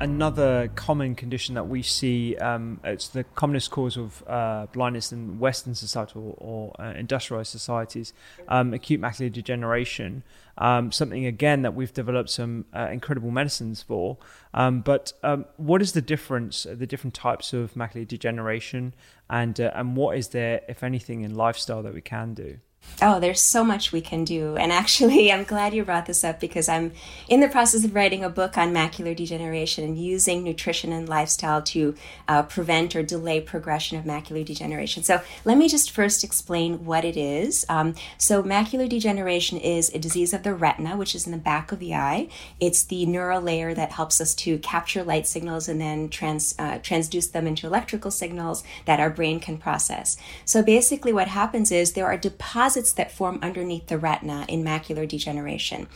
another common condition that we see. Um, it's the commonest cause of uh, blindness in Western society or, or uh, industrialized societies, um, acute macular degeneration. Um, something again that we've developed some uh, incredible medicines for. Um, but um, what is the difference? The different types of macular degeneration, and uh, and what is there, if anything, in lifestyle that we can do? Oh, there's so much we can do. And actually, I'm glad you brought this up because I'm in the process of writing a book on macular degeneration and using nutrition and lifestyle to uh, prevent or delay progression of macular degeneration. So, let me just first explain what it is. Um, so, macular degeneration is a disease of the retina, which is in the back of the eye. It's the neural layer that helps us to capture light signals and then trans, uh, transduce them into electrical signals that our brain can process. So, basically, what happens is there are deposits deposits that form underneath the retina in macular degeneration.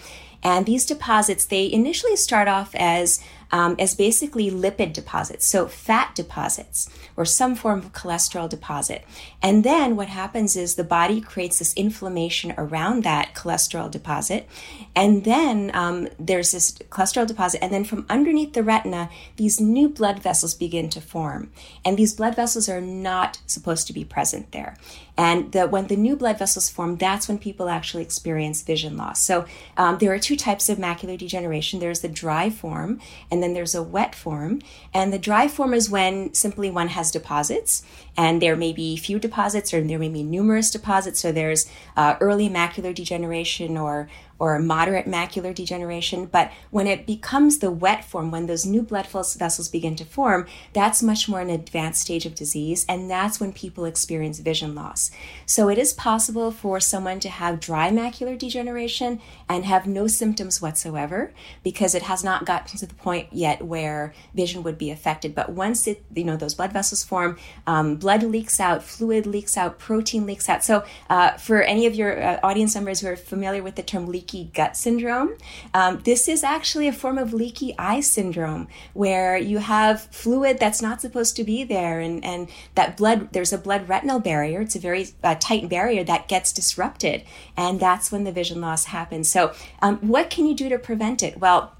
And these deposits, they initially start off as um, as basically lipid deposits, so fat deposits or some form of cholesterol deposit. And then what happens is the body creates this inflammation around that cholesterol deposit. And then um, there's this cholesterol deposit. And then from underneath the retina, these new blood vessels begin to form. And these blood vessels are not supposed to be present there. And the, when the new blood vessels form, that's when people actually experience vision loss. So um, there are two types of macular degeneration there's the dry form, and then there's a wet form. And the dry form is when simply one has deposits, and there may be few deposits or there may be numerous deposits. So there's uh, early macular degeneration or or moderate macular degeneration. But when it becomes the wet form, when those new blood vessels begin to form, that's much more an advanced stage of disease, and that's when people experience vision loss. So it is possible for someone to have dry macular degeneration and have no symptoms whatsoever because it has not gotten to the point yet where vision would be affected. But once it, you know, those blood vessels form, um, blood leaks out, fluid leaks out, protein leaks out. So uh, for any of your uh, audience members who are familiar with the term leaky gut syndrome. Um, this is actually a form of leaky eye syndrome where you have fluid that's not supposed to be there, and, and that blood, there's a blood retinal barrier. It's a very uh, tight barrier that gets disrupted, and that's when the vision loss happens. So, um, what can you do to prevent it? Well,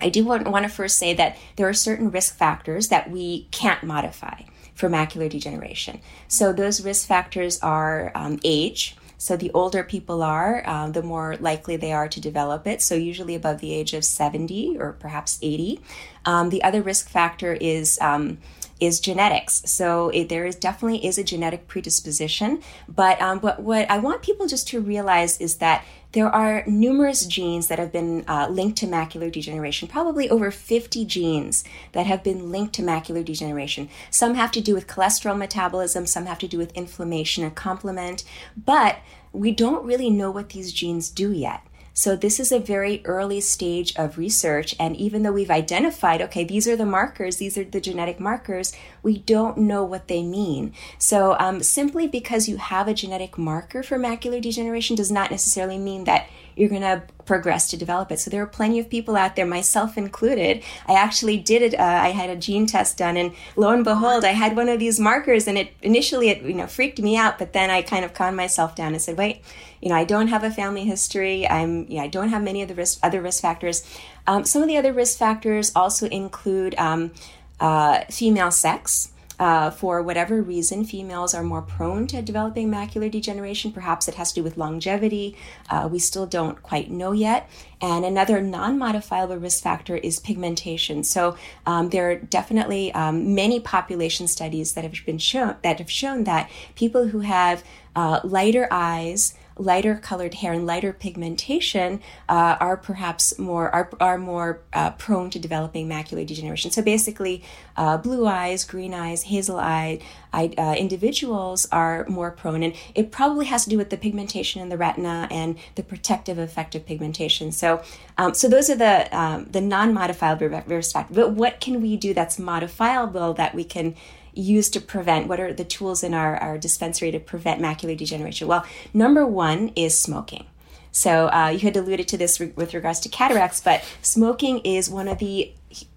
I do want, want to first say that there are certain risk factors that we can't modify for macular degeneration. So, those risk factors are um, age. So the older people are, uh, the more likely they are to develop it. So usually above the age of 70 or perhaps 80. Um, the other risk factor is um, is genetics. So it, there is definitely is a genetic predisposition. But um, but what I want people just to realize is that there are numerous genes that have been uh, linked to macular degeneration, probably over 50 genes that have been linked to macular degeneration. Some have to do with cholesterol metabolism, some have to do with inflammation and complement, but we don't really know what these genes do yet. So this is a very early stage of research. And even though we've identified, okay, these are the markers, these are the genetic markers, we don't know what they mean. So um, simply because you have a genetic marker for macular degeneration does not necessarily mean that you're going to progress to develop it. So there are plenty of people out there, myself included. I actually did it. Uh, I had a gene test done, and lo and behold, I had one of these markers. And it initially it you know freaked me out, but then I kind of calmed myself down and said, wait, you know, I don't have a family history. I'm know, I don't have many of the risk, other risk factors. Um, some of the other risk factors also include um, uh, female sex. Uh, for whatever reason, females are more prone to developing macular degeneration. Perhaps it has to do with longevity. Uh, we still don't quite know yet. And another non modifiable risk factor is pigmentation. So um, there are definitely um, many population studies that have been shown that have shown that people who have uh, lighter eyes, lighter colored hair and lighter pigmentation uh, are perhaps more are, are more uh, prone to developing macular degeneration. So basically, uh, blue eyes, green eyes, hazel eye uh, individuals are more prone, and it probably has to do with the pigmentation in the retina and the protective effect of pigmentation. So, um, so those are the um, the non-modifiable risk factors. But what can we do that's modifiable that we can use to prevent? What are the tools in our, our dispensary to prevent macular degeneration? Well, number one is smoking. So uh, you had alluded to this re- with regards to cataracts, but smoking is one of the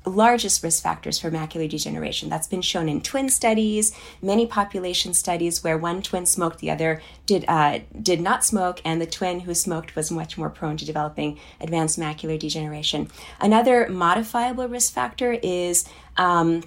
largest risk factors for macular degeneration. That's been shown in twin studies, many population studies where one twin smoked, the other did uh, did not smoke, and the twin who smoked was much more prone to developing advanced macular degeneration. Another modifiable risk factor is um,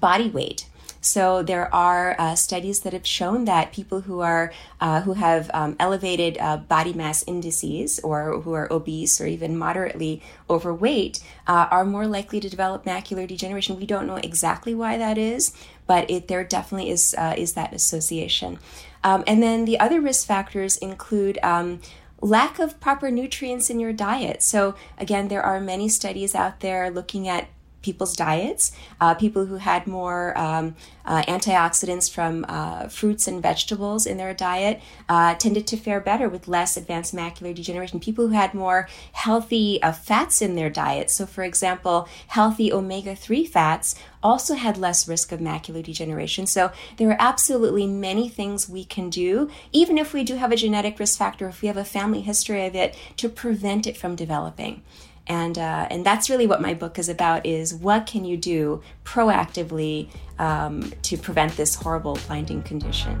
body weight. So there are uh, studies that have shown that people who are uh, who have um, elevated uh, body mass indices or who are obese or even moderately overweight uh, are more likely to develop macular degeneration. We don't know exactly why that is, but it there definitely is uh, is that association. Um, and then the other risk factors include. Um, lack of proper nutrients in your diet. So, again, there are many studies out there looking at people's diets. Uh, people who had more um, uh, antioxidants from uh, fruits and vegetables in their diet uh, tended to fare better with less advanced macular degeneration. People who had more healthy uh, fats in their diet, so for example, healthy omega 3 fats, also had less risk of macular degeneration. So there are absolutely many things we can do, even if we do have a genetic risk factor, if we have a family history of it, to prevent it from developing and uh, and that's really what my book is about is what can you do proactively um, to prevent this horrible blinding condition